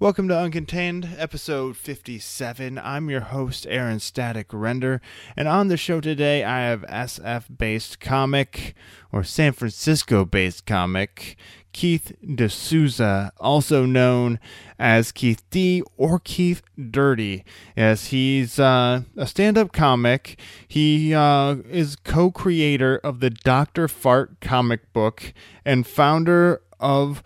Welcome to Uncontained, episode 57. I'm your host, Aaron Static Render, and on the show today I have SF based comic, or San Francisco based comic, Keith D'Souza, also known as Keith D or Keith Dirty. Yes, he's uh, a stand up comic. He uh, is co creator of the Dr. Fart comic book and founder of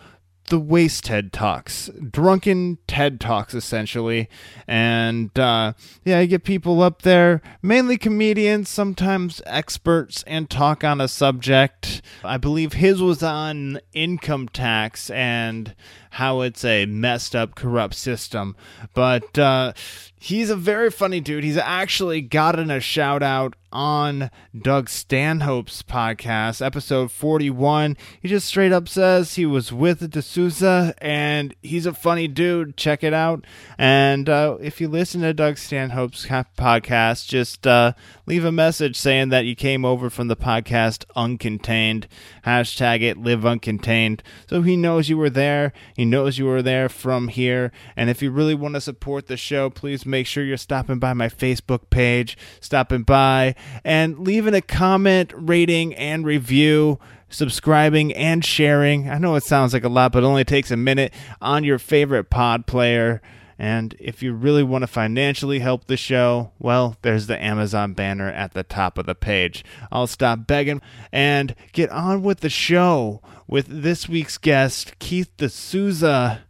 the waste TED Talks, drunken TED Talks, essentially. And uh, yeah, I get people up there, mainly comedians, sometimes experts, and talk on a subject. I believe his was on income tax and how it's a messed up, corrupt system. But uh, he's a very funny dude. He's actually gotten a shout out on Doug Stanhope's podcast, episode 41. He just straight up says he was with D'Souza and he's a funny dude. Check it out. And uh, if you listen to Doug Stanhope's podcast, just uh, leave a message saying that you came over from the podcast Uncontained. Hashtag it, live uncontained. So he knows you were there. He knows you were there from here. And if you really want to support the show, please make sure you're stopping by my Facebook page, stopping by and leaving a comment, rating, and review subscribing and sharing. I know it sounds like a lot, but it only takes a minute on your favorite pod player. And if you really want to financially help the show, well, there's the Amazon banner at the top of the page. I'll stop begging and get on with the show with this week's guest, Keith D'Souza,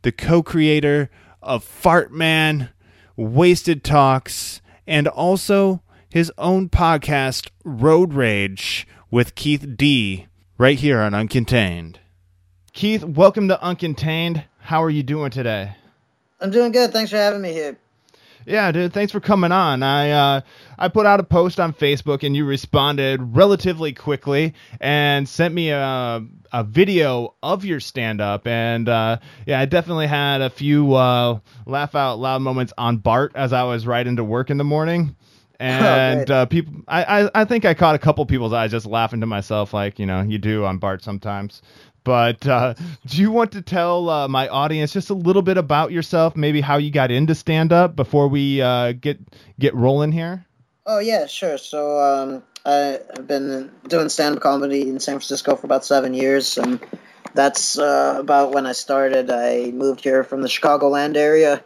the co creator of Fart Man, Wasted Talks, and also his own podcast, Road Rage, with Keith D, right here on Uncontained. Keith, welcome to Uncontained. How are you doing today? I'm doing good. Thanks for having me here. Yeah, dude. Thanks for coming on. I uh, I put out a post on Facebook and you responded relatively quickly and sent me a a video of your stand up and uh, yeah, I definitely had a few uh, laugh out loud moments on Bart as I was riding to work in the morning. And oh, uh, people, I, I, I think I caught a couple people's eyes just laughing to myself, like you know you do on Bart sometimes. But uh, do you want to tell uh, my audience just a little bit about yourself, maybe how you got into stand up before we uh, get get rolling here? Oh yeah, sure. So um, I, have been doing stand up comedy in San Francisco for about seven years, and that's uh, about when I started. I moved here from the Chicagoland area,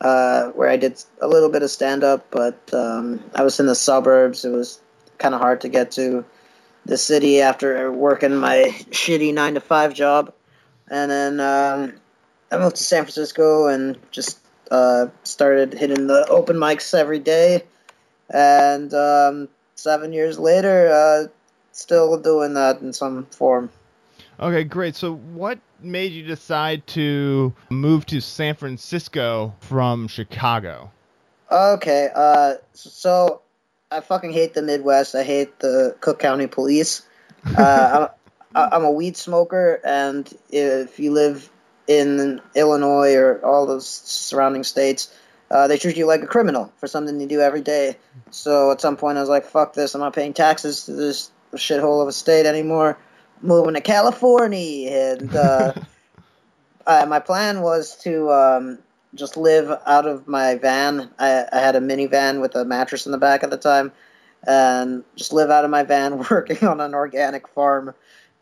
uh, where I did a little bit of stand up, but um, I was in the suburbs. It was kind of hard to get to the city after working my shitty nine to five job, and then um, I moved to San Francisco and just uh, started hitting the open mics every day, and um, seven years later, uh, still doing that in some form. Okay, great. So, what made you decide to move to San Francisco from Chicago? Okay, uh, so I fucking hate the Midwest. I hate the Cook County Police. Uh, I'm, I'm a weed smoker, and if you live in Illinois or all those surrounding states, uh, they treat you like a criminal for something you do every day. So at some point, I was like, "Fuck this! I'm not paying taxes to this shithole of a state anymore. moving to California." And uh, uh, my plan was to um, just live out of my van. I, I had a minivan with a mattress in the back at the time, and just live out of my van working on an organic farm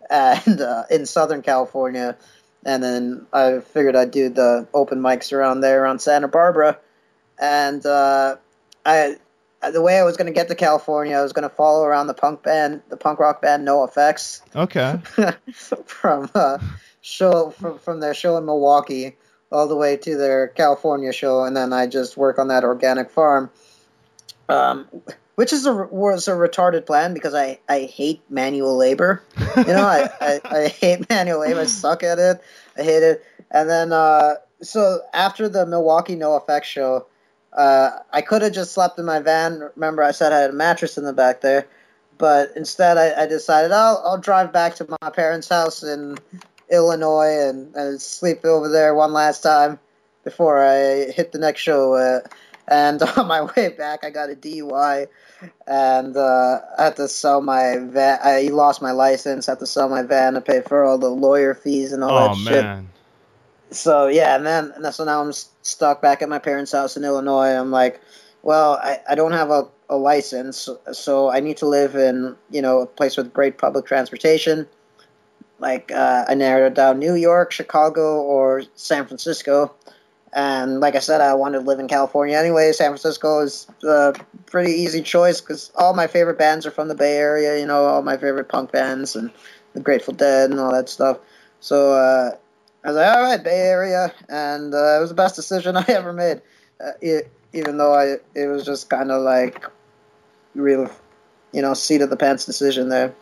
and uh, in Southern California. And then I figured I'd do the open mics around there around Santa Barbara. And uh, I, the way I was going to get to California, I was going to follow around the punk band, the punk rock band NOFX. Okay. from uh, show from from their show in Milwaukee all the way to their California show, and then I just work on that organic farm, um, which is a was a retarded plan because I, I hate manual labor. You know, I, I, I, hate manual labor. I suck at it. I hate it. And then uh, so after the Milwaukee NOFX show, uh, I could have just slept in my van. Remember, I said I had a mattress in the back there. But instead, I, I decided I'll, I'll drive back to my parents' house in Illinois and, and sleep over there one last time before I hit the next show. Uh, and on my way back, I got a DUI, and uh, I had to sell my van. I lost my license. I had to sell my van to pay for all the lawyer fees and all oh, that man. shit. so yeah, and then and so now I'm stuck back at my parents' house in Illinois. I'm like, well, I, I don't have a, a license, so I need to live in you know a place with great public transportation. Like uh, I narrowed down New York, Chicago, or San Francisco. And like I said, I wanted to live in California anyway. San Francisco is a pretty easy choice because all my favorite bands are from the Bay Area. You know, all my favorite punk bands and the Grateful Dead and all that stuff. So uh, I was like, all right, Bay Area, and uh, it was the best decision I ever made. Uh, it, even though I, it was just kind of like real, you know, seat of the pants decision there.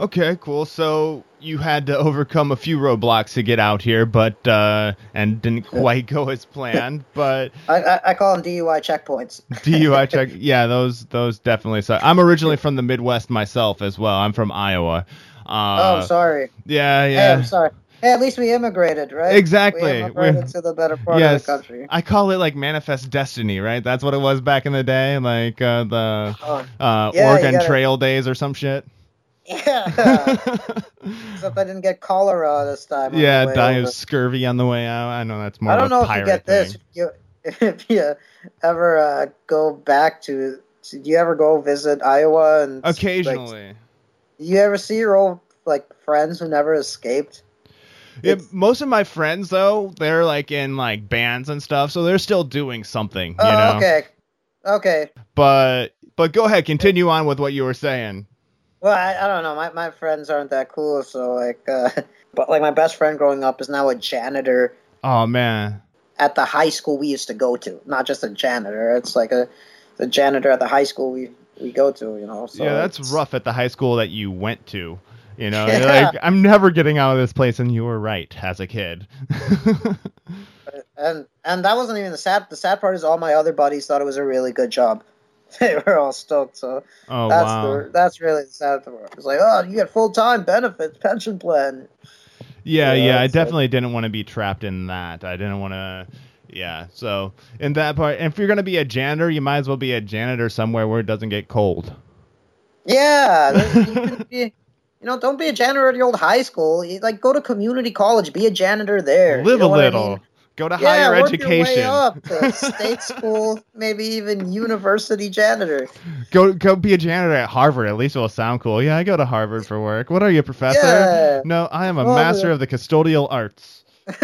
Okay, cool. So you had to overcome a few roadblocks to get out here, but uh, and didn't quite go as planned. But I, I, I call them DUI checkpoints. DUI check, yeah, those those definitely suck. I'm originally from the Midwest myself as well. I'm from Iowa. Uh, oh, sorry. Yeah, Hey, yeah. I'm sorry. Hey, at least we immigrated, right? Exactly. We immigrated We're- to the better part yes, of the country. I call it like manifest destiny, right? That's what it was back in the day, like uh, the Oh, uh, Yeah, Oregon Trail days or some shit. Yeah. Except I didn't get cholera this time. yeah, die of scurvy on the way out. I know that's more I don't a know if you get this. If you, if you ever uh, go back to, do you ever go visit Iowa and Occasionally. do you ever see your old like friends who never escaped? Yeah, most of my friends though, they're like in like bands and stuff, so they're still doing something, you Oh, know. okay, okay. But but go ahead, continue on with what you were saying. Well, I, I don't know. My my friends aren't that cool, so like, uh, but like my best friend growing up is now a janitor Oh man. at the high school we used to go to. Not just a janitor. It's like a the janitor at the high school we we go to. You know. So yeah, that's it's- rough at the high school that you went to. You know, Yeah. Like I'm never getting out of this place, and you were right as a kid. And and that wasn't even the sad. The sad part is all my other buddies thought it was a really good job. They were all stoked. So oh that's wow. the that's really the sad part. It's like, oh, you get full time benefits, pension plan. Yeah, Yeah, yeah, I it's like- definitely didn't want to be trapped in that. I didn't want to. Yeah, so in that part, if you're gonna be a janitor, you might as well be a janitor somewhere where it doesn't get cold. Yeah, you, be, you know, don't be a janitor at your old high school. You, like, go to community college, be a janitor there. Live you know a what I little. mean? Go to Yeah, higher work Your way education. up to state school, maybe even university janitor. Go go be a janitor at Harvard. At least it'll sound cool. Yeah, I go to Harvard for work. What are you, professor? Yeah. No, I am a Oh, master of the custodial arts.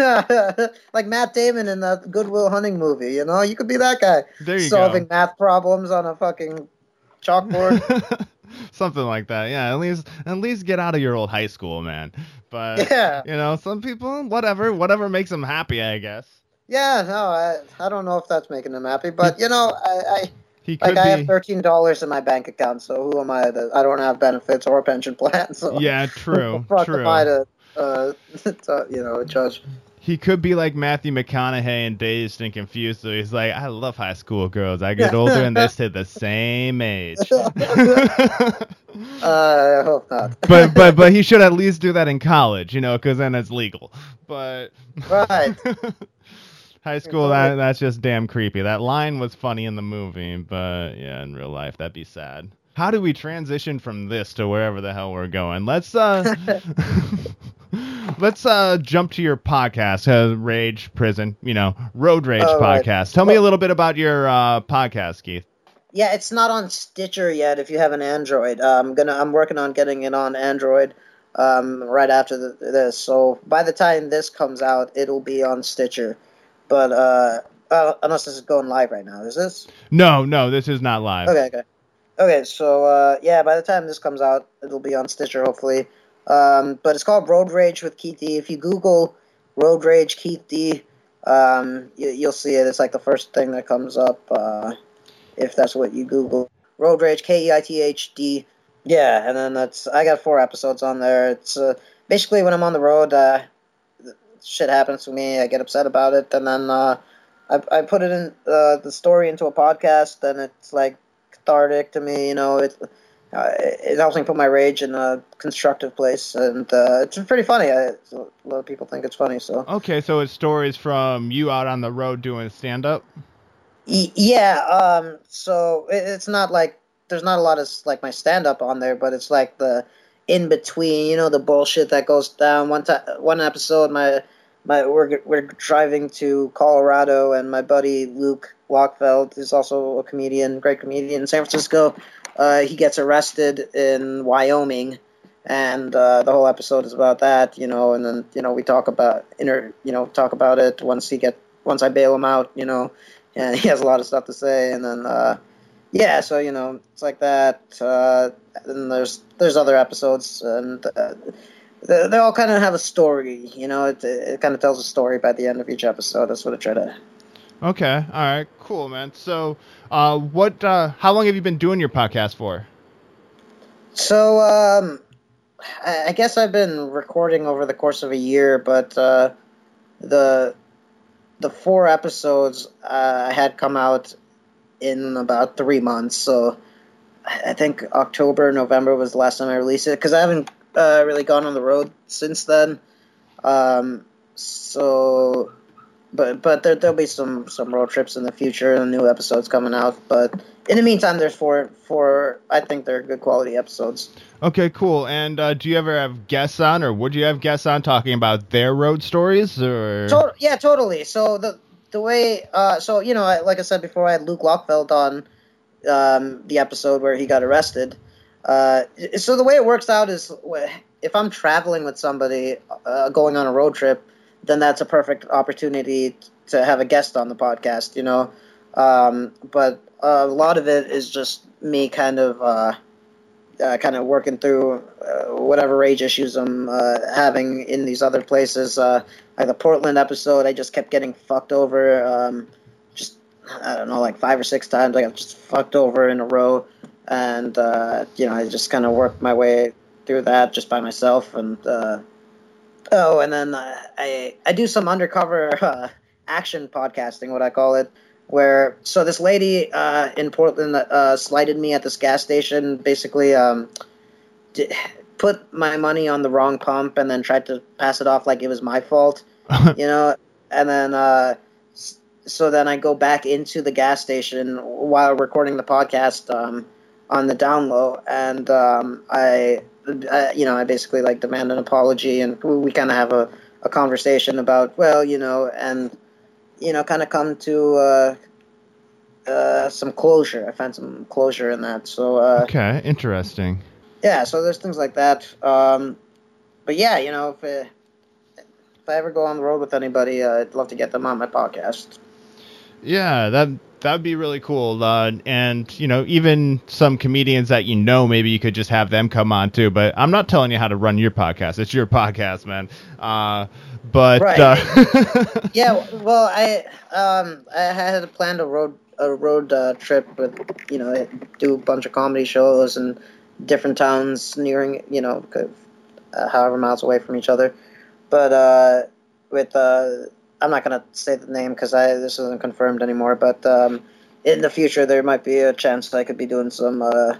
like Matt Damon in that Good Will Hunting movie. You know, you could be that guy There you solving go. math problems on a fucking chalkboard. Something like that. Yeah, at least at least get out of your old high school, man. But yeah, you know, some people, whatever, whatever makes them happy, I guess. yeah. No, I, I don't know if that's making them happy, but you know, I, I He could like I have thirteen dollars in my bank account, so who am I? That I don't have benefits or a pension plan. So Yeah, true, true. am I to, uh, to, you know, a judge? He could be like Matthew McConaughey and Dazed and Confused. So he's like, I love high school girls. I get older and they stay the same age. Uh, I hope not. but but but he should at least do that in college, you know, because then it's legal. But right. high school, that that's just damn creepy. That line was funny in the movie, but yeah, in real life, that'd be sad. How do we transition from this to wherever the hell we're going? Let's uh, let's uh jump to your podcast, uh, Rage Prison, you know, Road Rage right. podcast. Tell me a little bit about your uh podcast, Keith. Yeah, it's not on Stitcher yet. If you have an Android, uh, I'm gonna. I'm working on getting it on Android. Um, right after the, this, so by the time this comes out, it'll be on Stitcher. But uh, uh, unless this is going live right now, is this? No, no, this is not live. Okay, okay, okay. So uh, yeah, by the time this comes out, it'll be on Stitcher hopefully. Um, but it's called Road Rage with Keith D. If you Google Road Rage Keith D, um, you, you'll see it. It's like the first thing that comes up. Uh, if that's what you Google, Road Rage K E I T H D. Yeah, and then that's I got four episodes on there. It's uh, basically when I'm on the road, uh, shit happens to me. I get upset about it, and then uh, I I put it in uh, the story into a podcast, and it's like cathartic to me. You know, it uh, it helps me put my rage in a constructive place, and uh, it's pretty funny. I, a lot of people think it's funny, so Okay, so it's stories from you out on the road doing stand up. Y- yeah. Um. So it, it's not like there's not a lot of like my stand up on there, but it's like the in between. You know, the bullshit that goes down. One time, one episode, my my we're we're driving to Colorado, and my buddy Luke Lockfeld is also a comedian, great comedian in San Francisco. Uh, he gets arrested in Wyoming, and uh, the whole episode is about that, you know. And then you know we talk about inner, you know, talk about it once he get once I bail him out, you know, and he has a lot of stuff to say, and then. Uh, yeah, so you know it's like that. Uh, and there's there's other episodes, and uh, they, they all kind of have a story. You know, it, it kind of tells a story by the end of each episode. That's what I try to. Okay. All right. Cool, man. So, uh, what? Uh, how long have you been doing your podcast for? So, um, I, guess I've been recording over the course of a year, but uh, the the four episodes uh, had come out in about three months. So I think October, November was the last time I released it because I haven't uh, really gone on the road since then. Um, so, but but there there'll be some some road trips in the future and new episodes coming out. But in the meantime, there's four four. I think they're good quality episodes. Okay, cool. And uh, do you ever have guests on, or would you have guests on talking about their road stories? Or to- yeah, totally. So the the way, uh, so you know, like I said before, I had Luke Lockfeld on um, the episode where he got arrested. Uh, so the way it works out is if I'm traveling with somebody uh, going on a road trip, then that's a perfect opportunity to have a guest on the podcast, you know. Um, but a lot of it is just me kind of uh, uh, kind of working through uh, whatever rage issues I'm uh, having in these other places. Uh, like the Portland episode, I just kept getting fucked over. Um, just I don't know, like five or six times. I got just fucked over in a row, and uh, you know, I just kind of worked my way through that just by myself. And uh, oh, and then I I do some undercover action podcasting, what I call it where so this lady uh, in Portland uh, slighted me at this gas station, basically um, did, put my money on the wrong pump and then tried to pass it off like it was my fault, you know, and then uh, so then I go back into the gas station while recording the podcast um, on the down low, and um, I, I, you know, I basically like demand an apology, and we kind of have a, a conversation about well, you know, and you know, kind of come to uh, uh, some closure. I find some closure in that. So uh, okay, interesting. Yeah, so there's things like that. Um, but yeah, you know, if uh, if I ever go on the road with anybody, uh, I'd love to get them on my podcast. Yeah, that that'd be really cool. Uh, and you know, even some comedians that you know, maybe you could just have them come on too. But I'm not telling you how to run your podcast. It's your podcast, man. Uh, but right. uh, yeah, well, I um, I had planned a road a road uh, trip with you know do a bunch of comedy shows in different towns nearing you know uh, however miles away from each other, but uh, with uh, I'm not gonna say the name because I this isn't confirmed anymore, but um, in the future there might be a chance that I could be doing some uh,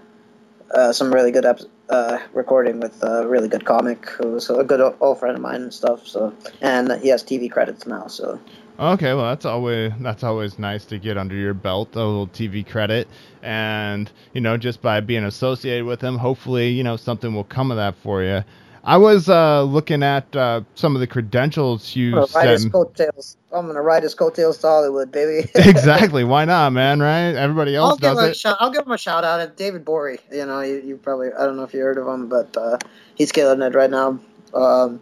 uh, some really good ep- uh, recording with a really good comic who's a good old friend of mine and stuff. So and he has TV credits now. So okay, well that's always that's always nice to get under your belt a little TV credit, and you know just by being associated with him, hopefully you know something will come of that for you. I was uh, looking at uh, some of the credentials you I'm sent. his coattails. I'm gonna ride his coattails to Hollywood, baby. exactly. Why not, man? Right? Everybody else I'll give does him a shout. I'll give him a shout out. At David Bory. You know, you, you probably I don't know if you heard of him, but uh, he's killing it right now. Um,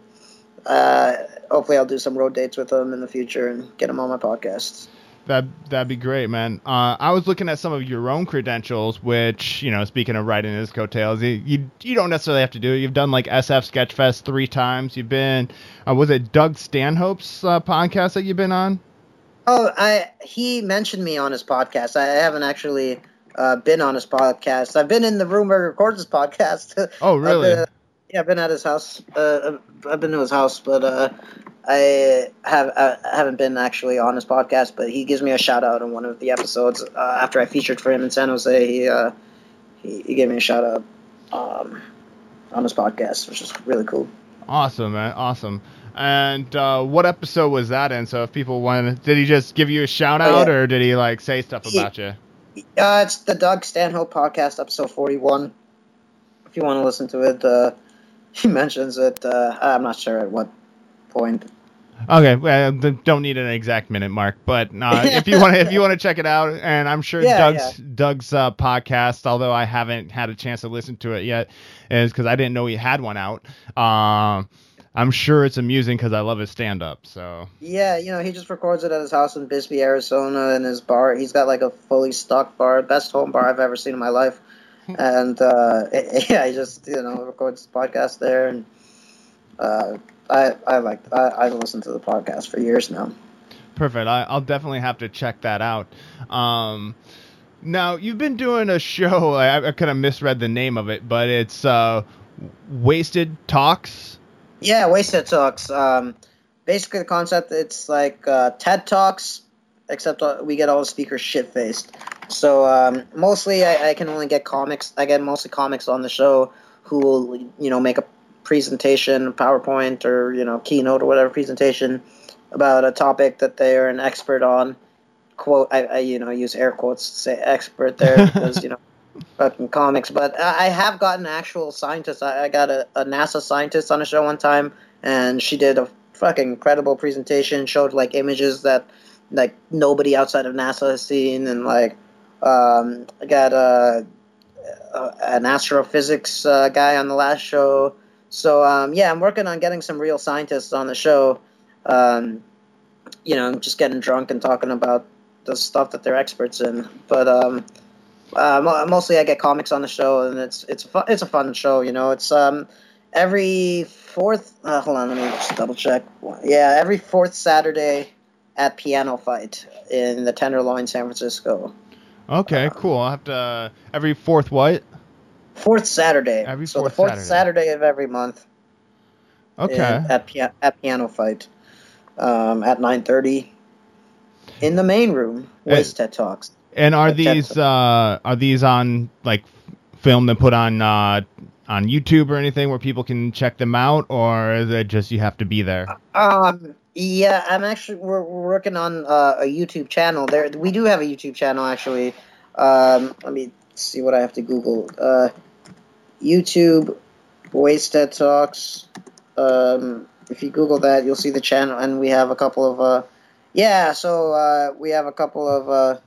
uh, hopefully, I'll do some road dates with him in the future and get him on my podcast. That that'd be great, man. Uh, I was looking at some of your own credentials, which you know, speaking of writing his coattails, you you, you don't necessarily have to do it. You've done like SF Sketchfest three times. You've been, uh, was it Doug Stanhope's uh, podcast that you've been on? Oh, I he mentioned me on his podcast. I haven't actually uh, been on his podcast. I've been in the room where he records his podcast. Oh, really? I've been, yeah, I've been at his house. Uh, I've been to his house, but uh, I have I haven't been actually on his podcast. But he gives me a shout out in one of the episodes uh, after I featured for him in San Jose. He uh, he, he gave me a shout out um, on his podcast, which is really cool. Awesome, man. Awesome. And uh, what episode was that in? So if people want, did he just give you a shout Oh, out, yeah. or did he like say stuff He- about you? Uh, it's the Doug Stanhope podcast, episode 41. If you want to listen to it, uh, he mentions it. Uh, I'm not sure at what point. Okay, well, don't need an exact minute mark, but uh, if you want, if you want to check it out, and I'm sure Yeah, Doug's Doug's uh, podcast, although I haven't had a chance to listen to it yet, is because I didn't know he had one out. Um, I'm sure it's amusing because I love his stand up. So Yeah, you know, he just records it at his house in Bisbee, Arizona, in his bar. He's got like a fully stocked bar, best home bar I've ever seen in my life. And uh, yeah, he just you know records his podcast there, and uh, I I like I I've listened to the podcast for years now. perfect. I, I'll definitely have to check that out. Um, now you've been doing a show. I, I kind of misread the name of it, but it's uh, Wasted Talks. Yeah, Wasted Talks. Um, basically, the concept it's like uh, TED Talks, except we get all the speakers shit faced. So um, mostly, I, I can only get comics. I get mostly comics on the show who will you know make a presentation, PowerPoint or you know keynote or whatever presentation about a topic that they are an expert on. Quote, I, I you know use air quotes to say expert there because you know fucking comics. But I have gotten actual scientists. I, I got a, a NASA scientist on a show one time, and she did a fucking incredible presentation. Showed like images that like nobody outside of NASA has seen, and like um, I got a, a an astrophysics uh, guy on the last show. So um, yeah, I'm working on getting some real scientists on the show. Um, you know, just getting drunk and talking about the stuff that they're experts in. But um, uh, mostly I get comics on the show, and it's it's a fun, it's a fun show. You know, it's um every fourth. Uh, hold on, let me just double check. Yeah, every fourth Saturday at Piano Fight in the Tenderloin, San Francisco. Okay, cool. I'll have to uh, every fourth what? Fourth Saturday. Every so fourth the fourth Saturday. Saturday. of every month. Okay. in- at pia- at Piano Fight, um, at nine thirty, in the main room. Waste TED Talks. And are these uh are these on like filmed and put on uh on YouTube or anything where people can check them out or is it just you have to be there? Um. Yeah, I'm actually we're, we're working on uh, a YouTube channel. There, we do have a YouTube channel actually. Um, let me see what I have to Google. Uh, YouTube Wasted Talks. Um, if you Google that, you'll see the channel, and we have a couple of uh, yeah. So uh, we have a couple of uh,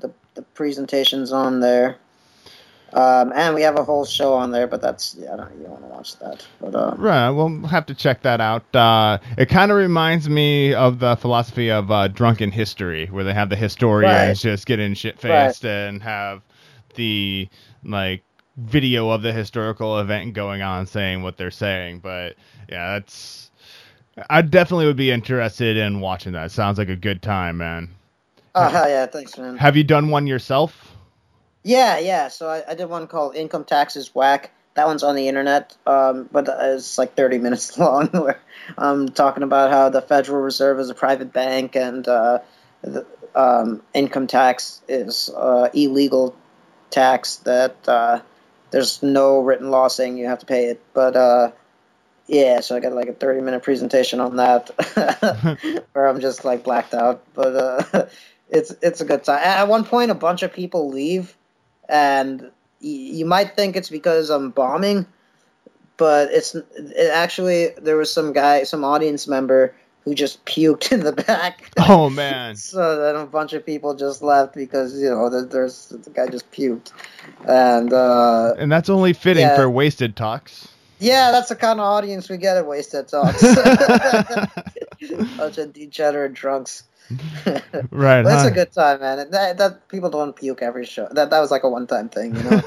the the presentations on there. Um, and we have a whole show on there, but that's yeah, I don't, you don't want to watch that. But um, Right, we'll have to check that out. Uh, it kind of reminds me of the philosophy of uh, drunken history, where they have the historians Right. just getting shit faced and have the like video of the historical event going on saying what they're saying. But yeah, that's I definitely would be interested in watching that. Sounds like a good time, man. oh yeah, thanks man. Have you done one yourself? Yeah, yeah. So I, I did one called "Income Taxes Whack." That one's on the internet, um, but it's like thirty minutes long. Where I'm talking about how the Federal Reserve is a private bank and uh, the um, income tax is uh, illegal tax that uh, there's no written law saying you have to pay it. But uh, yeah, so I got like a thirty minute presentation on that, where I'm just like blacked out. But uh, it's it's a good time. At one point, a bunch of people leave and y- you might think it's because I'm bombing, but it's it actually there was some guy, some audience member who just puked in the back. Oh man. so then a bunch of people just left because you know there- there's the guy just puked, and uh, And that's only fitting Yeah. for wasted talks. yeah, that's the kind of audience we get at Wasted Talks. bunch of degenerate drunks. right. That's huh? a good time, man. That, that people don't puke every show. That that was like a one time thing, you know.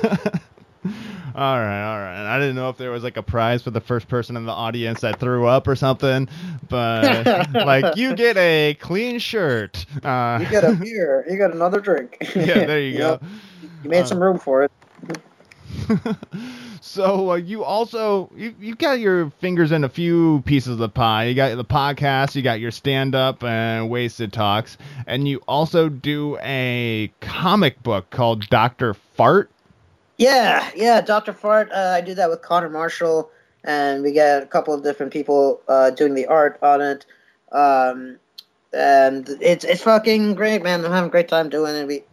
All right, all right. I didn't know if there was like a prize for the first person in the audience that threw up or something, but like you get a clean shirt. Uh, You get a beer. You get another drink. yeah, there you, go. know, You made Uh, some room for it. so uh, you also you you got your fingers in a few pieces of the pie. You got the podcast, you got your stand up and wasted talks, and you also do a comic book called Doctor Fart. Yeah, yeah. Doctor Fart. Uh, I do that with Connor Marshall, and we get a couple of different people uh, doing the art on it. Um, and it's it's fucking great, man. I'm having a great time doing it. We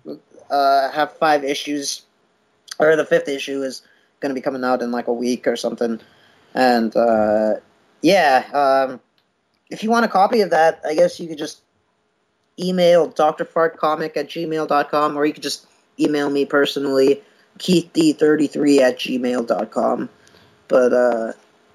uh, have five issues, or the fifth issue is going to be coming out in like a week or something. And uh, yeah, um, if you want a copy of that, I guess you could just email drfartcomic at gmail.com or you could just email me personally, keithdee33 at gmail.com. But, uh,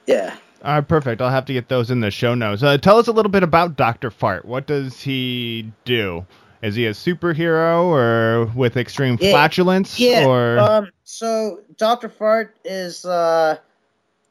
yeah. All right, perfect. I'll have to get those in the show notes. Uh, tell us a little bit about Dr. Fart. What does he do? Is he a superhero or with extreme Yeah, flatulence? Yeah. Or Um. So Doctor Fart is uh,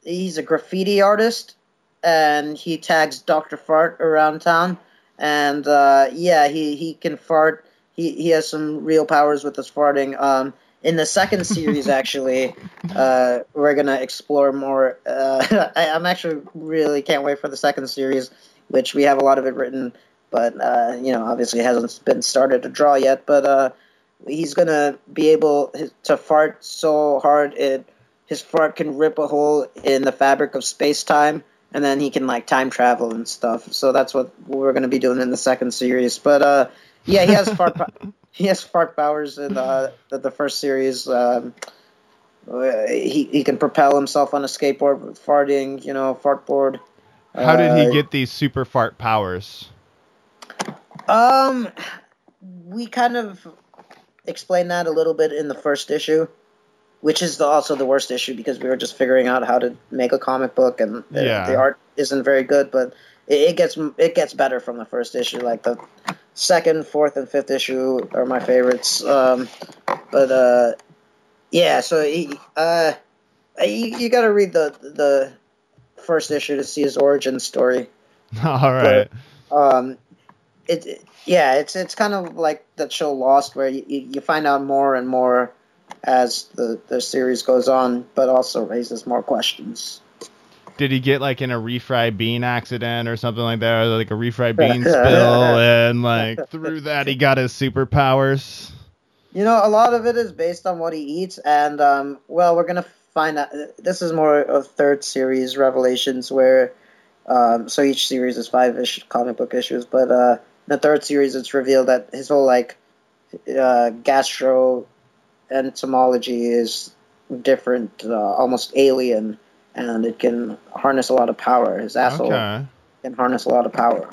he's a graffiti artist, and he tags Doctor Fart around town. And uh, yeah, he he can fart. He he has some real powers with his farting. Um. In the second series, actually, uh, we're gonna explore more. Uh, I, I'm actually really can't wait for the second series, which we have a lot of it written, but uh, you know, obviously hasn't been started to draw yet. But uh, he's gonna be able to fart so hard it his fart can rip a hole in the fabric of space time and then he can like time travel and stuff so that's what we're gonna be doing in the second series but uh yeah he has fart po- he has fart powers in uh, the, the first series um he, he can propel himself on a skateboard with farting you know fart board how did he Uh, get these super fart powers? Um, we kind of explained that a little bit in the first issue, which is the, also the worst issue because we were just figuring out how to make a comic book, and the, Yeah. the art isn't very good. But it, it gets it gets better from the first issue. Like the second, fourth, and fifth issue are my favorites. Um, but uh, yeah, so he, uh, you, you got to read the the first issue to see his origin story All right. um, it, it- yeah, it's it's kind of like that show Lost, where you, you you find out more and more as the the series goes on, but also raises more questions. Did he get like in a refried bean accident or something like that, or like a refried bean spill, and like through that he got his superpowers? You know, a lot of it is based on what he eats, and um, well, we're gonna find out. This is more of third series revelations, where um, so each series is five ish comic book issues, but uh, in the third series, it's revealed that his whole like uh, gastro entomology is different, uh, almost alien, and it can harness a lot of power. His asshole Okay. can harness a lot of power.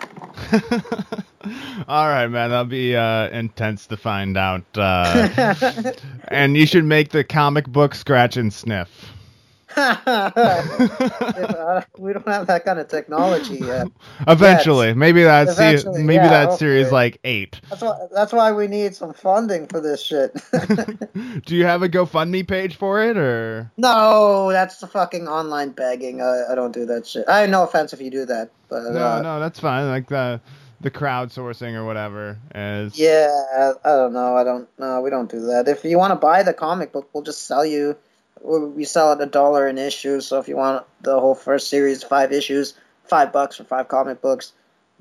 All right, man. That'll be uh, intense to find out. Uh, and you should make the comic book scratch and sniff. Uh, we don't have that kind of technology yet. Eventually, maybe that's Eventually, maybe yeah, that series like eight. That's why. That's why we need some funding for this shit. Do you have a GoFundMe page for it, or no, that's the fucking online begging. I, I don't do that shit. I no offense if you do that, but no? uh, No, that's fine. Like the the crowdsourcing or whatever is. yeah, I, I don't know. I don't. No, we don't do that. If you want to buy the comic book, we'll just sell you. We we sell it a dollar an issue. So if you want the whole first series, five issues, five bucks for five comic books.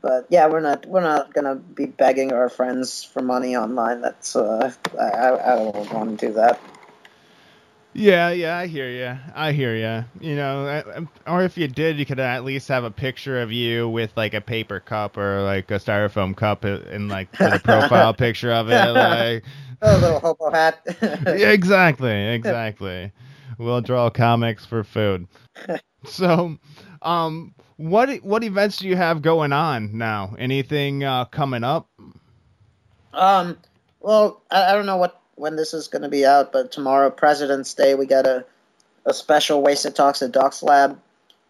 But yeah, we're not we're not gonna be begging our friends for money online. That's uh, I I don't want to do that. Yeah, yeah, I hear you. I hear you. You know, or if you did, you could at least have a picture of you with like a paper cup or like a styrofoam cup and like the profile picture of it. Like, A little hobo hat. yeah, exactly, exactly. We'll draw comics for food. So, um, what what events do you have going on now? Anything uh, coming up? Um, well, I, I don't know what when this is going to be out, but tomorrow, President's Day, we got a a special Wasted Talks at Docs Lab.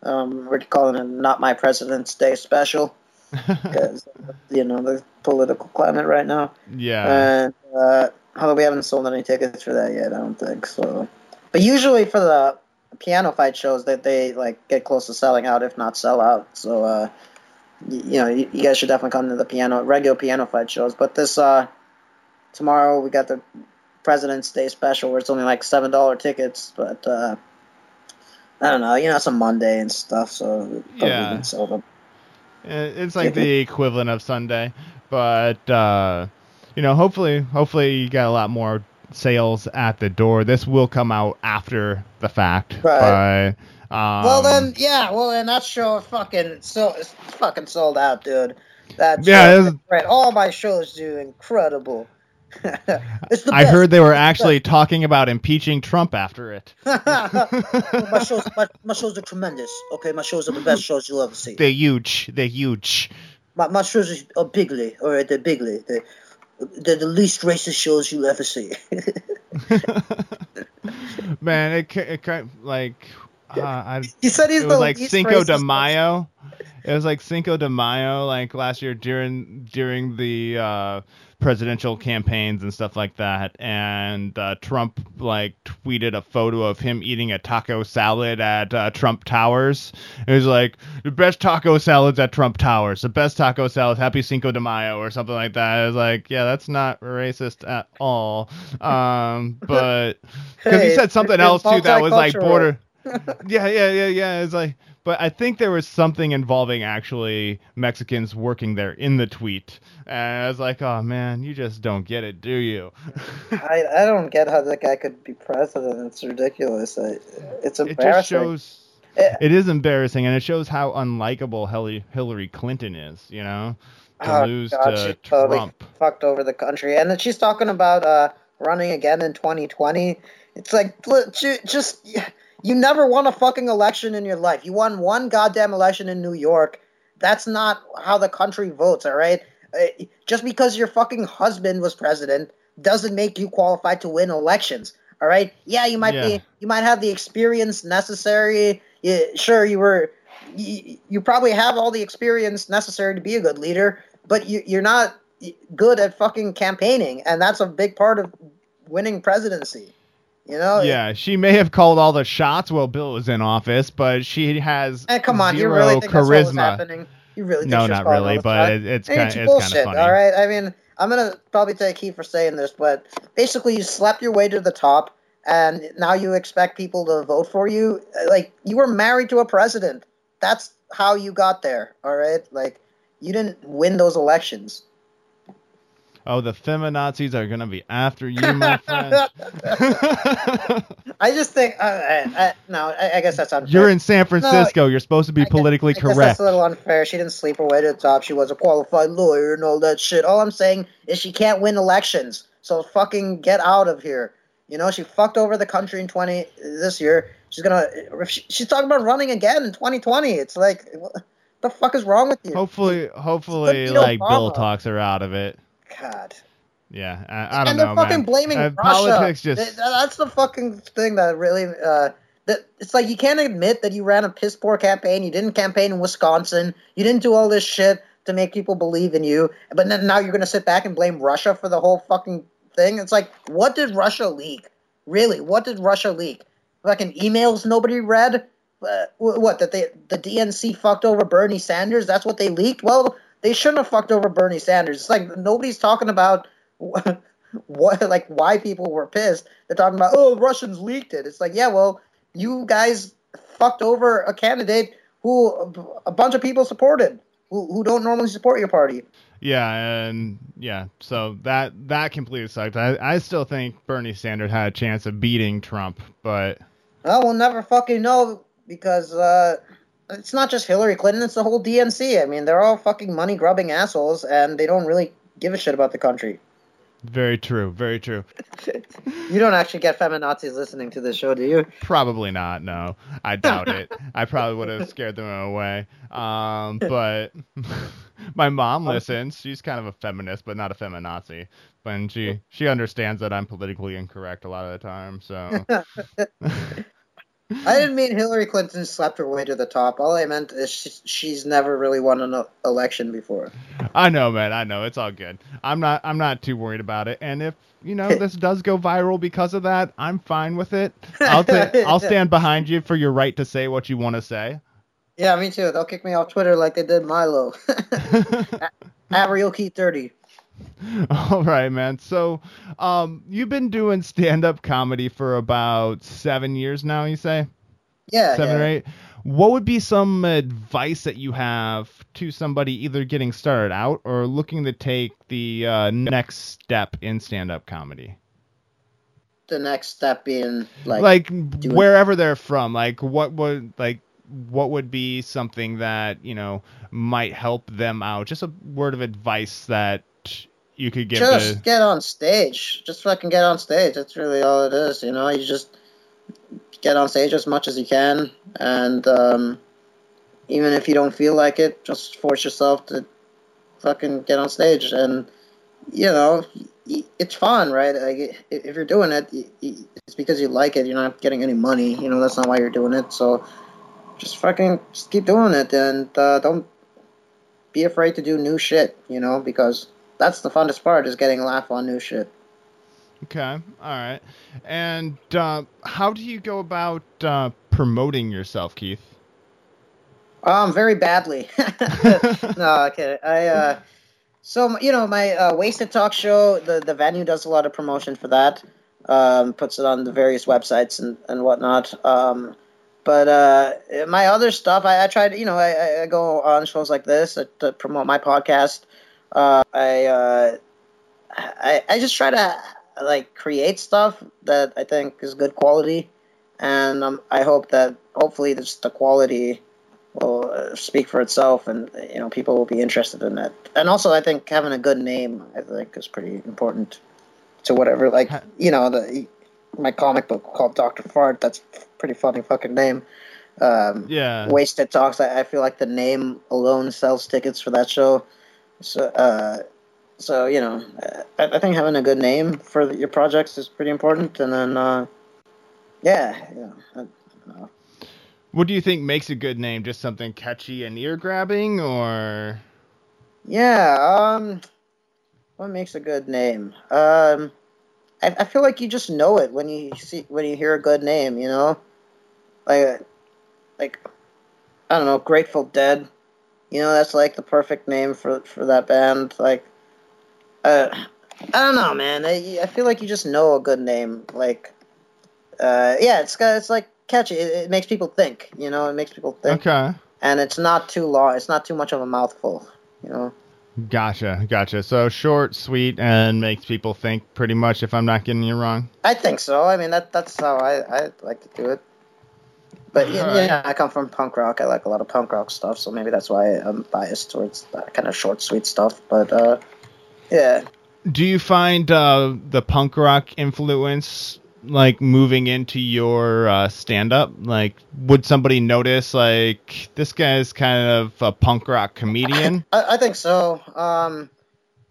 Um, we're calling it Not My President's Day special because you know the political climate right now, yeah. and uh, although we haven't sold any tickets for that yet, I don't think so. But usually for the piano fight shows, that they like get close to selling out, if not sell out. So uh, y- you know, you, you guys should definitely come to the piano regular piano fight shows. But this uh, tomorrow we got the President's Day special where it's only like seven dollar tickets, but uh, I don't know. You know, it's a Monday and stuff, so Yeah. didn't sell them. It's like the equivalent of Sunday, but uh, you know, hopefully, hopefully you got a lot more sales at the door. This will come out after the fact, Right. but um, well then, yeah. Well, then that show fucking so it's fucking sold out, dude. That Yeah, is. All my shows do incredible. it's the I heard they were actually talking about impeaching Trump after it. my shows, my, my shows are tremendous. Okay, my shows are the best shows you'll ever see. They're huge. They're huge. My, my shows are bigly. All right, they're bigly. They're, they're the least racist shows you'll ever see. Man, it, it kind like uh, I, he said he's it the was like Cinco de Mayo. It was like Cinco de Mayo, like last year during during the uh, presidential campaigns and stuff like that. And uh, Trump like tweeted a photo of him eating a taco salad at uh, Trump Towers. It was like the best taco salads at Trump Towers. The best taco salads. Happy Cinco de Mayo or something like that. I was like, yeah, that's not racist at all. Um, but because he said something else too that was like border yeah, yeah, yeah, yeah. It's like, but I think there was something involving actually Mexicans working there in the tweet, and I was like, oh man, you just don't get it, do you? I, I don't get how that guy could be president. It's ridiculous. I, it's it embarrassing. just shows. Eh. It is embarrassing, and it shows how unlikable Hillary, Hillary Clinton is. You know, to Oh, lose God, to she totally Trump. fucked over the country. And then she's talking about uh, running again in 2020. It's like, just, you never won a fucking election in your life. You won one goddamn election in New York. That's not how the country votes, all right? Uh, Just because your fucking husband was president doesn't make you qualified to win elections. All right? Yeah, you might Yeah. be you might have the experience necessary. Yeah, sure you were you, you probably have all the experience necessary to be a good leader, but you, you're not good at fucking campaigning, and that's a big part of winning presidency. You know? Yeah, she may have called all the shots while Bill was in office, but she has And come on, you zero really think that's charisma. happening? You really think No, not really, but it, it's kind it's it's kind bullshit. of funny. All right, I mean, I'm gonna probably take heat for saying this, but basically, you slap your way to the top, and now you expect people to vote for you. Eh, like you were married to a president. That's how you got there. All right, like you didn't win those elections. Oh, the feminazis are gonna be after you, my friend. I just think, uh, I, I, no, I, I guess that's unfair. You're in San Francisco. You're supposed to be guess- politically guess that's correct. a little unfair. She didn't sleep her way to the top. She was a qualified lawyer and all that shit. All I'm saying is she can't win elections. So fucking get out of here. You know, she fucked over the country in 20 this year. She's gonna. she- She's talking about running again in 2020. It's like, what the fuck is wrong with you? Hopefully, hopefully, like Bill talks her out of it. God. Yeah, I, I don't and know, they're fucking man. blaming Uh, Russia. politics just that's the fucking thing that really. Uh, that it's like you can't admit that you ran a piss poor campaign. You didn't campaign in Wisconsin. You didn't do all this shit to make people believe in you. But then now you're gonna sit back and blame Russia for the whole fucking thing. It's like, what did Russia leak? Really, what did Russia leak? Fucking emails nobody read. Uh, what that they the DNC fucked over Bernie Sanders? That's what they leaked. Well, they shouldn't have fucked over Bernie Sanders. It's like nobody's talking about what, what like why people were pissed. They're talking about oh Russians leaked it. It's like yeah, well you guys fucked over a candidate who a, a bunch of people supported who, who don't normally support your party. Yeah, and yeah, so that that completely sucked. I, I still think Bernie Sanders had a chance of beating Trump, but Well, we'll never fucking know because uh, it's not just Hillary Clinton; it's the whole DNC. I mean, they're all fucking money grubbing assholes, and they don't really give a shit about the country. very true, very true. You don't actually get feminazis listening to this show, do you? Probably not. No, I doubt it. I probably would have scared them away. Um, but my mom listens. She's kind of a feminist, but not a feminazi. And she she understands that I'm politically incorrect a lot of the time. So I didn't mean Hillary Clinton slept her way to the top. All I meant is she, she's never really won an election before. I know, man. I know it's all good. I'm not. I'm not too worried about it. And if you know this does go viral because of that, I'm fine with it. I'll ta- I'll stand behind you for your right to say what you want to say. Yeah, me too. They'll kick me off Twitter like they did Milo. At Real Key 30. All right, man. So, um, you've been doing stand-up comedy for about seven years now. You say Yeah. seven yeah. or eight. What would be some advice that you have to somebody either getting started out or looking to take the uh, next step in stand-up comedy? The next step being like, Like, doing- wherever they're from. Like, what would like what would be something that you know might help them out? Just a word of advice that you could give just the get on stage. Just fucking get on stage. That's really all it is. You know, you just get on stage as much as you can, and um, even if you don't feel like it, just force yourself to fucking get on stage. And you know, it's fun, right? Like if you're doing it, it's because you like it. You're not getting any money. You know, that's not why you're doing it. So just fucking just keep doing it, and uh, don't be afraid to do new shit. You know, because that's the funnest part is getting a laugh on new shit. Okay, all right. And uh, how do you go about uh, promoting yourself, Keith? Um, very badly. no, okay. I uh, so you know my uh, wasted talk show. The the venue does a lot of promotion for that. Um, puts it on the various websites and and whatnot. Um, but uh, my other stuff, I, I try to you know I- I, go on shows like this to promote my podcast. Uh, I uh, I I just try to like create stuff that I think is good quality, and um, I hope that hopefully just the quality will uh, speak for itself, and you know people will be interested in it. And also, I think having a good name, I think, is pretty important to whatever. Like you know, the my comic book called Doctor Fart. That's a pretty funny fucking name. Um, Yeah. Wasted Talks. I, I feel like the name alone sells tickets for that show. So, uh, so you know, I, I think having a good name for your projects is pretty important. And then, uh, yeah, yeah. I, I. What do you think makes a good name? Just something catchy and ear grabbing, or Yeah. Um, what makes a good name? Um, I, I feel like you just know it when you see when you hear a good name. You know, like like I don't know, Grateful Dead. You know, that's like the perfect name for for that band. Like, uh, I don't know, man. I, I feel like you just know a good name. Like, uh, yeah, it's got it's like catchy. It, it makes people think. You know, it makes people think, okay? and it's not too long. It's not too much of a mouthful. You know. Gotcha, gotcha. So short, sweet, and makes people think. Pretty much, if I'm not getting you wrong. I think so. I mean, that that's how I, I like to do it. But yeah, yeah, I come from punk rock. I like a lot of punk rock stuff, so maybe that's why I'm biased towards that kind of short, sweet stuff. But uh, yeah, Do you find uh, the punk rock influence like moving into your uh, stand-up? Like, would somebody notice like this guy's kind of a punk rock comedian? I, I think so. Um,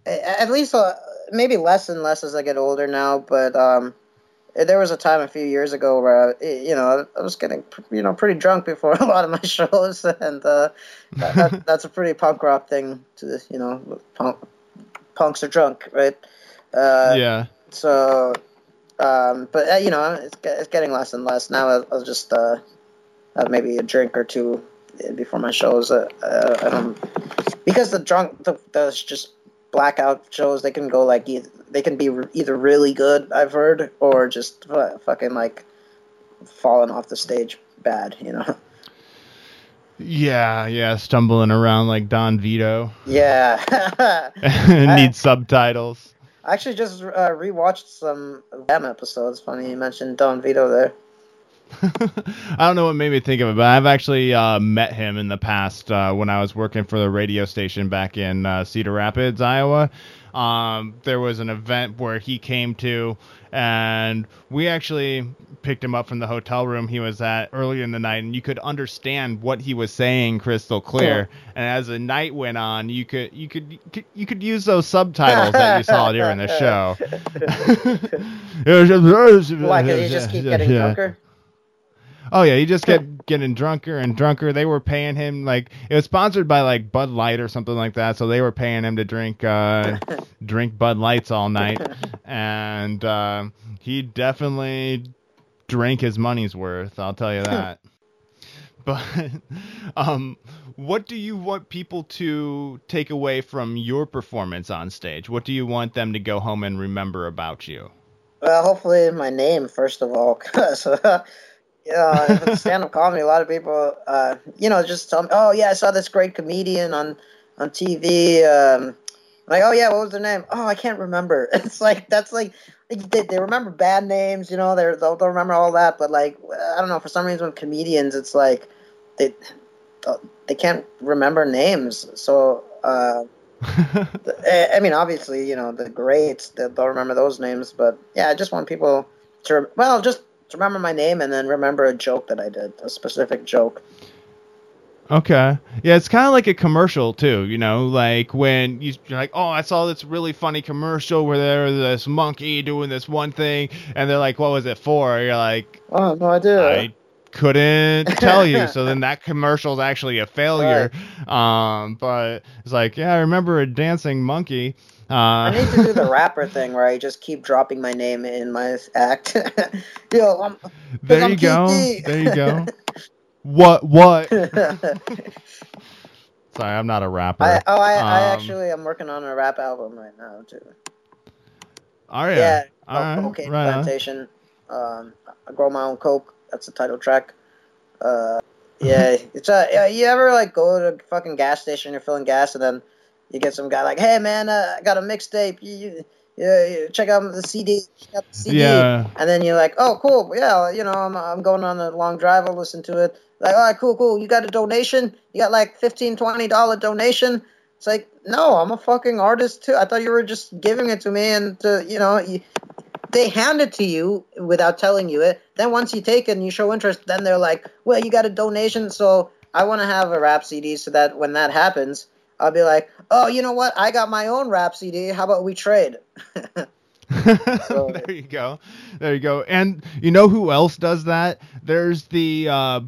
at least uh, maybe less and less as I get older now. But um, there was a time a few years ago where I, you know I was getting you know pretty drunk before a lot of my shows, and uh, that, that, that's a pretty punk rock thing to you know punk, punks are drunk, right? Uh, yeah. So, um, but uh, you know, it's, it's getting less and less now. I'll, I'll just uh, have maybe a drink or two before my shows. Uh, uh, I don't, because the drunk, the, the just blackout shows, they can go like either, they can be either really good, I've heard, or just fu- fucking like falling off the stage bad. You know? Yeah, yeah, stumbling around like Don Vito. Yeah. Need subtitles. I actually just uh, rewatched some of them episodes. Funny you mentioned Don Vito there. I don't know what made me think of it, but I've actually uh, met him in the past uh, when I was working for the radio station back in uh, Cedar Rapids, Iowa. Um, there was an event where he came to, and we actually picked him up from the hotel room he was at earlier in the night, and you could understand what he was saying crystal clear. And as the night went on, you could you could you could, use those subtitles that you saw during the show. Why? Can you just keep getting Yeah. Oh yeah, he just kept getting drunker and drunker. They were paying him like it was sponsored by like Bud Light or something like that, so they were paying him to drink uh, drink Bud Lights all night, and uh, he definitely drank his money's worth. I'll tell you that. But um, what do you want people to take away from your performance on stage? What do you want them to go home and remember about you? Well, hopefully my name first of all, because uh, if it's stand-up comedy, a lot of people, uh, you know, just tell me, "Oh yeah, I saw this great comedian on on TV." Um, like, "Oh yeah, what was their name?" "Oh, I can't remember." It's like that's like they, they remember bad names, you know, they're, they'll they'll remember all that, but like I don't know, for some reason with comedians, it's like they they can't remember names, so. Uh, I mean, obviously, you know the greats. They'll remember those names, but yeah, I just want people to well, just remember my name and then remember a joke that I did, a specific joke. Okay. Yeah, it's kind of like a commercial too, you know, like when you, are like, "Oh, I saw this really funny commercial where there was this monkey doing this one thing," and they're like, "What was it for?" You're like, "Oh, no idea." I couldn't tell you. so then that commercial is actually a failure. Right. Um, but it's like, yeah, I remember a dancing monkey. Uh, I need to do the rapper thing where I just keep dropping my name in my act. Yo, I'm, there you I'm go. There you go. What? What? Sorry, I'm not a rapper. I, oh, I, um, I actually am working on a rap album right now too. Are you? Yeah. All right, cocaine right plantation. Um, I grow my own coke. That's the title track. Uh, yeah, it's a. You ever like go to a fucking gas station, and you're filling gas, and then you get some guy like, "Hey man, uh, I got a mixtape. You, you, yeah, check out the CD. Out the CD. Yeah. And then you're like, oh, cool. Yeah, you know, I'm, I'm going on a long drive. I'll listen to it. Like, all right, cool, cool. You got a donation? You got like $15, $20 donation? It's like, no, I'm a fucking artist too. I thought you were just giving it to me and, to, you know, you, they hand it to you without telling you it. Then once you take it and you show interest, then they're like, well, you got a donation. So I want to have a rap CD so that when that happens, I'll be like, oh, you know what? I got my own rap CD. How about we trade? so, there you go. There you go. And you know who else does that? There's the uh,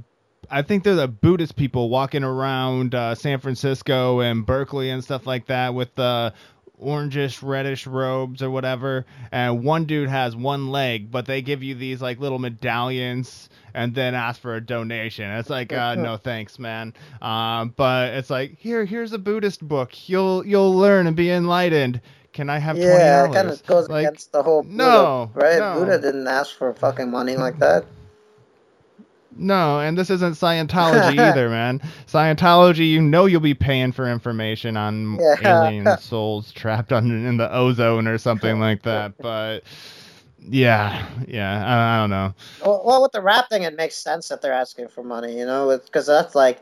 I think they're the Buddhist people walking around uh, San Francisco and Berkeley and stuff like that with the orangish reddish robes or whatever and one dude has one leg but they give you these like little medallions and then ask for a donation it's like uh, no thanks man um, but it's like here here's a buddhist book you'll you'll learn and be enlightened can I have twenty Yeah, it kind of goes like, against the whole Buddha, no, right? No. Buddha didn't ask for fucking money like that. No, and this isn't Scientology either, man. Scientology, you know you'll be paying for information on yeah. alien souls trapped on, in the ozone or something like that. But yeah, yeah, I, I don't know. Well, well, with the rap thing, it makes sense that they're asking for money, you know, because that's like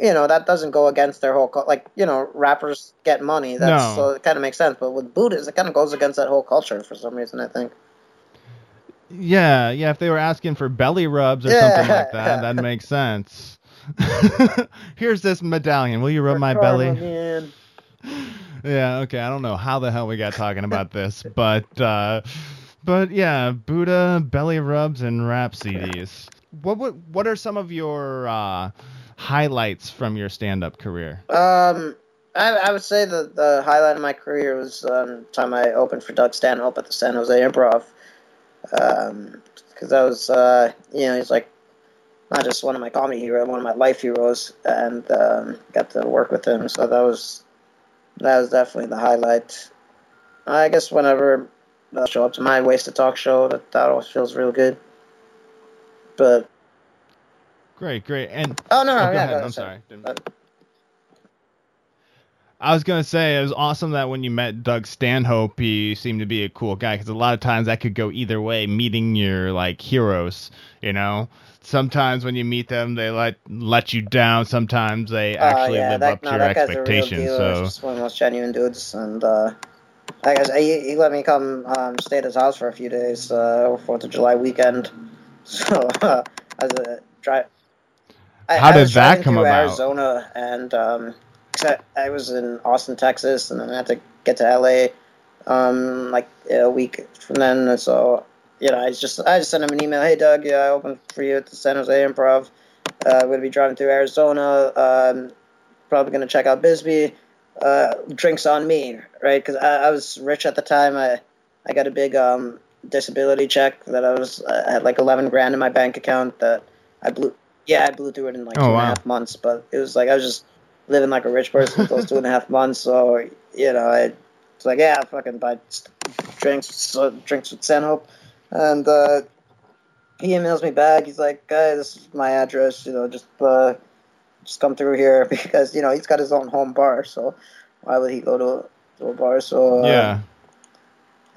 you know that doesn't go against their whole like you know rappers get money that's no. so it kind of makes sense but with buddhists it kind of goes against that whole culture for some reason i think yeah yeah if they were asking for belly rubs or yeah. something like that that makes sense here's this medallion will you rub for my belly man. yeah okay i don't know how the hell we got talking about this but uh but yeah buddha belly rubs and rap cds what what what are some of your uh highlights from your stand-up career? Um, I, I would say that the highlight of my career was um, time I opened for Doug Stanhope at the San Jose Improv. Because um, that was, uh, you know, he's like not just one of my comedy heroes, one of my life heroes, and um, got to work with him. So that was that was definitely the highlight. I guess whenever I show up to my Wasted Talk show, that that always feels real good. But Great, great. And oh no, no, oh, yeah, ahead. I'm sorry. sorry. I was gonna say it was awesome that when you met Doug Stanhope, he seemed to be a cool guy because a lot of times that could go either way. Meeting your like heroes, you know. Sometimes when you meet them, they let let you down. Sometimes they uh, actually uh, yeah, live that, up no, to your expectations. So just one of the most genuine dudes, and uh, I guess he, he let me come um, stay at his house for a few days uh, Fourth of July weekend. So uh, as a drive how did that come about? Arizona, and um, I, I, was in Austin, Texas, and then I had to get to LA, um, like a week from then. And so, you know, I just I just sent him an email. Hey, Doug, yeah, I opened for you at the San Jose Improv. Uh, gonna be driving through Arizona. Um, probably gonna check out Bisbee. Uh, drinks on me, right? Because I, I, was rich at the time. I I got a big um, disability check that I was I had like eleven grand in my bank account that I blew yeah, I blew through it in like oh, two wow. and a half months, but it was like I was just living like a rich person for those two and a half months. So you know, I was like, yeah, I fucking buy drinks, drinks with Stanhope, and uh, he emails me back. He's like, "Guy, this is my address. You know, just uh, just come through here because you know he's got his own home bar. So why would he go to, to a bar? So uh, yeah,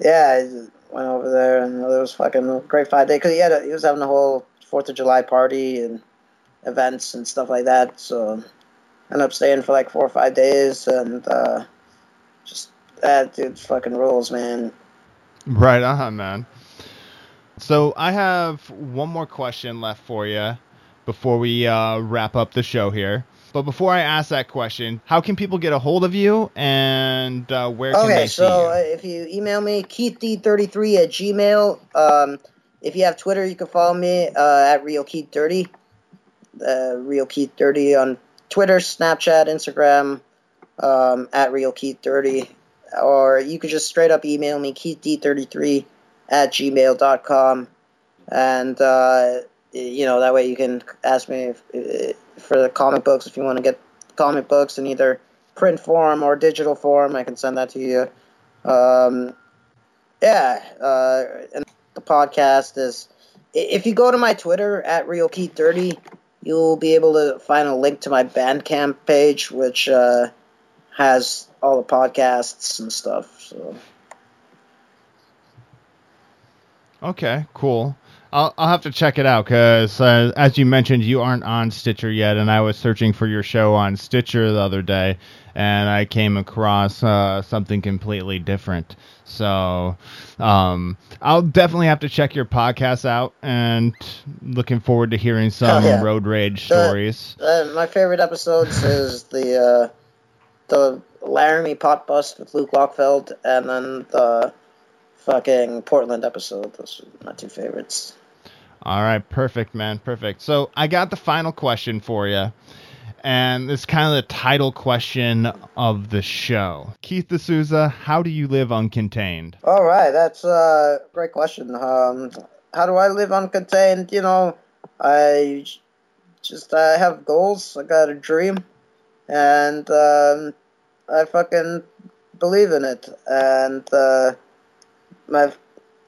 yeah, I went over there and it was fucking a great five day because he had a, he was having a whole Fourth of July party and events and stuff like that. So I ended up staying for like four or five days, and uh, just that dude fucking rules, man. Right on, man. So I have one more question left for you before we uh, wrap up the show here. But before I ask that question, how can people get a hold of you and uh, where can they so see uh, you? if you email me, KeithD33 at Gmail. Um, if you have Twitter, you can follow me uh, at Real Keith Dirty. Uh, Real Keith Dirty on Twitter, Snapchat, Instagram, um, at Real Keith Or you could just straight up email me, KeithD33 at gmail.com. And, uh, you know, that way you can ask me if, if, for the comic books if you want to get comic books in either print form or digital form. I can send that to you. Um, yeah, uh, and the podcast is. If you go to my Twitter at Real Keith Dirty, you'll be able to find a link to my Bandcamp page, which uh, has all the podcasts and stuff. So Okay, cool. I'll, I'll have to check it out because, uh, as you mentioned, you aren't on Stitcher yet, and I was searching for your show on Stitcher the other day, and I came across uh, something completely different. So, um, I'll definitely have to check your podcast out, and looking forward to hearing some Oh, yeah. road rage The- stories. uh, my favorite episodes is the uh, the Laramie pot bust with Luke Lockfeld, and then the fucking Portland episode. Those are my two favorites. All right, perfect, man, perfect. So I got the final question for you, and it's kind of the title question of the show. Keith D'Souza, how do you live uncontained? All right, that's a great question. Um, how do I live uncontained? You know, I just I have goals. I got a dream, and um, I fucking believe in it. And uh, my,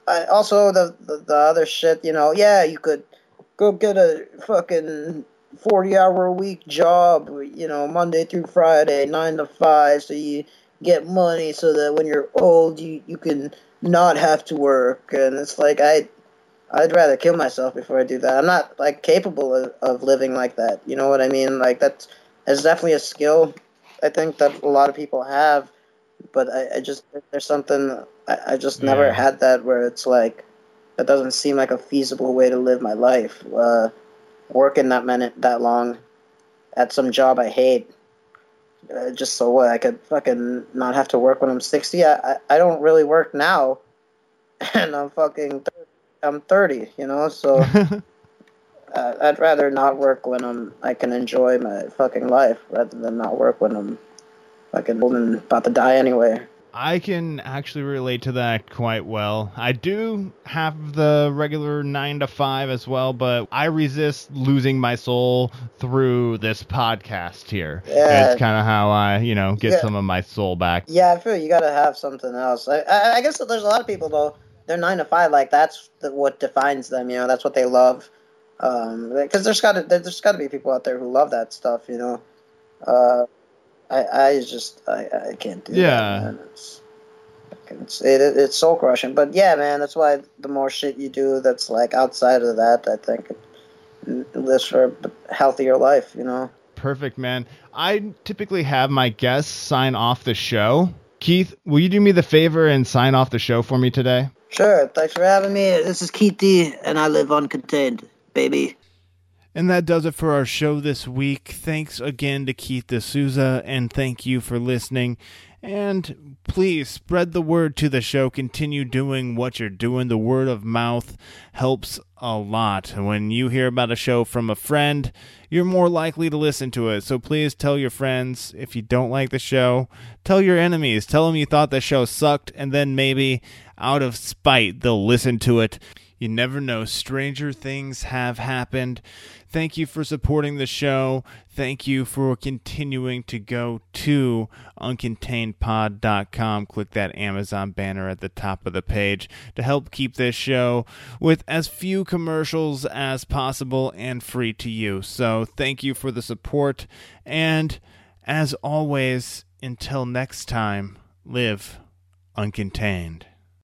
Also the, the the other shit. You know, yeah, you could go get a fucking forty hour a week job. You know, Monday through Friday, nine to five, so you get money so that when you're old you, you can not have to work and it's like I I'd rather kill myself before I do that. I'm not like capable of, of living like that. You know what I mean? Like that's it's definitely a skill I think that a lot of people have, but I, I just there's something I, I just never Yeah. had that where it's like that doesn't seem like a feasible way to live my life. Uh, working that minute that long at some job I hate uh, just so what I could fucking not have to work when I'm 60. I, I, I don't really work now, and I'm fucking I'm 30, you know. So uh, I'd rather not work when I'm I can enjoy my fucking life rather than not work when I'm fucking old and about to die anyway. I can actually relate to that quite well. I do have the regular 9 to 5 as well, but I resist losing my soul through this podcast here. Yeah. It's kind of how I, you know, get Yeah. some of my soul back. Yeah, I feel you gotta have something else. I, I, I guess there's a lot of people though. They're nine to five, like that's the, what defines them. You know, that's what they love. Um, because there's gotta there's gotta be people out there who love that stuff. You know, uh, I I just I, I can't do Yeah. that. It's it's it, it's soul crushing. But yeah, man, that's why the more shit you do that's like outside of that, I think it lives for a healthier life. You know. Perfect, man. I typically have my guests sign off the show. Keith, will you do me the favor and sign off the show for me today? Sure. Thanks for having me. This is Keith D, and I live uncontained, baby. And that does it for our show this week. Thanks again to Keith D'Souza, and thank you for listening. And please spread the word to the show. Continue doing what you're doing. The word of mouth helps a lot. When you hear about a show from a friend, you're more likely to listen to it. So please tell your friends if you don't like the show. Tell your enemies. Tell them you thought the show sucked, and then maybe out of spite, they'll listen to it. You never know. Stranger things have happened. Thank you for supporting the show. Thank you for continuing to go to uncontainedpod.com. Click that Amazon banner at the top of the page to help keep this show with as few commercials as possible and free to you. So thank you for the support. And as always, until next time, live uncontained.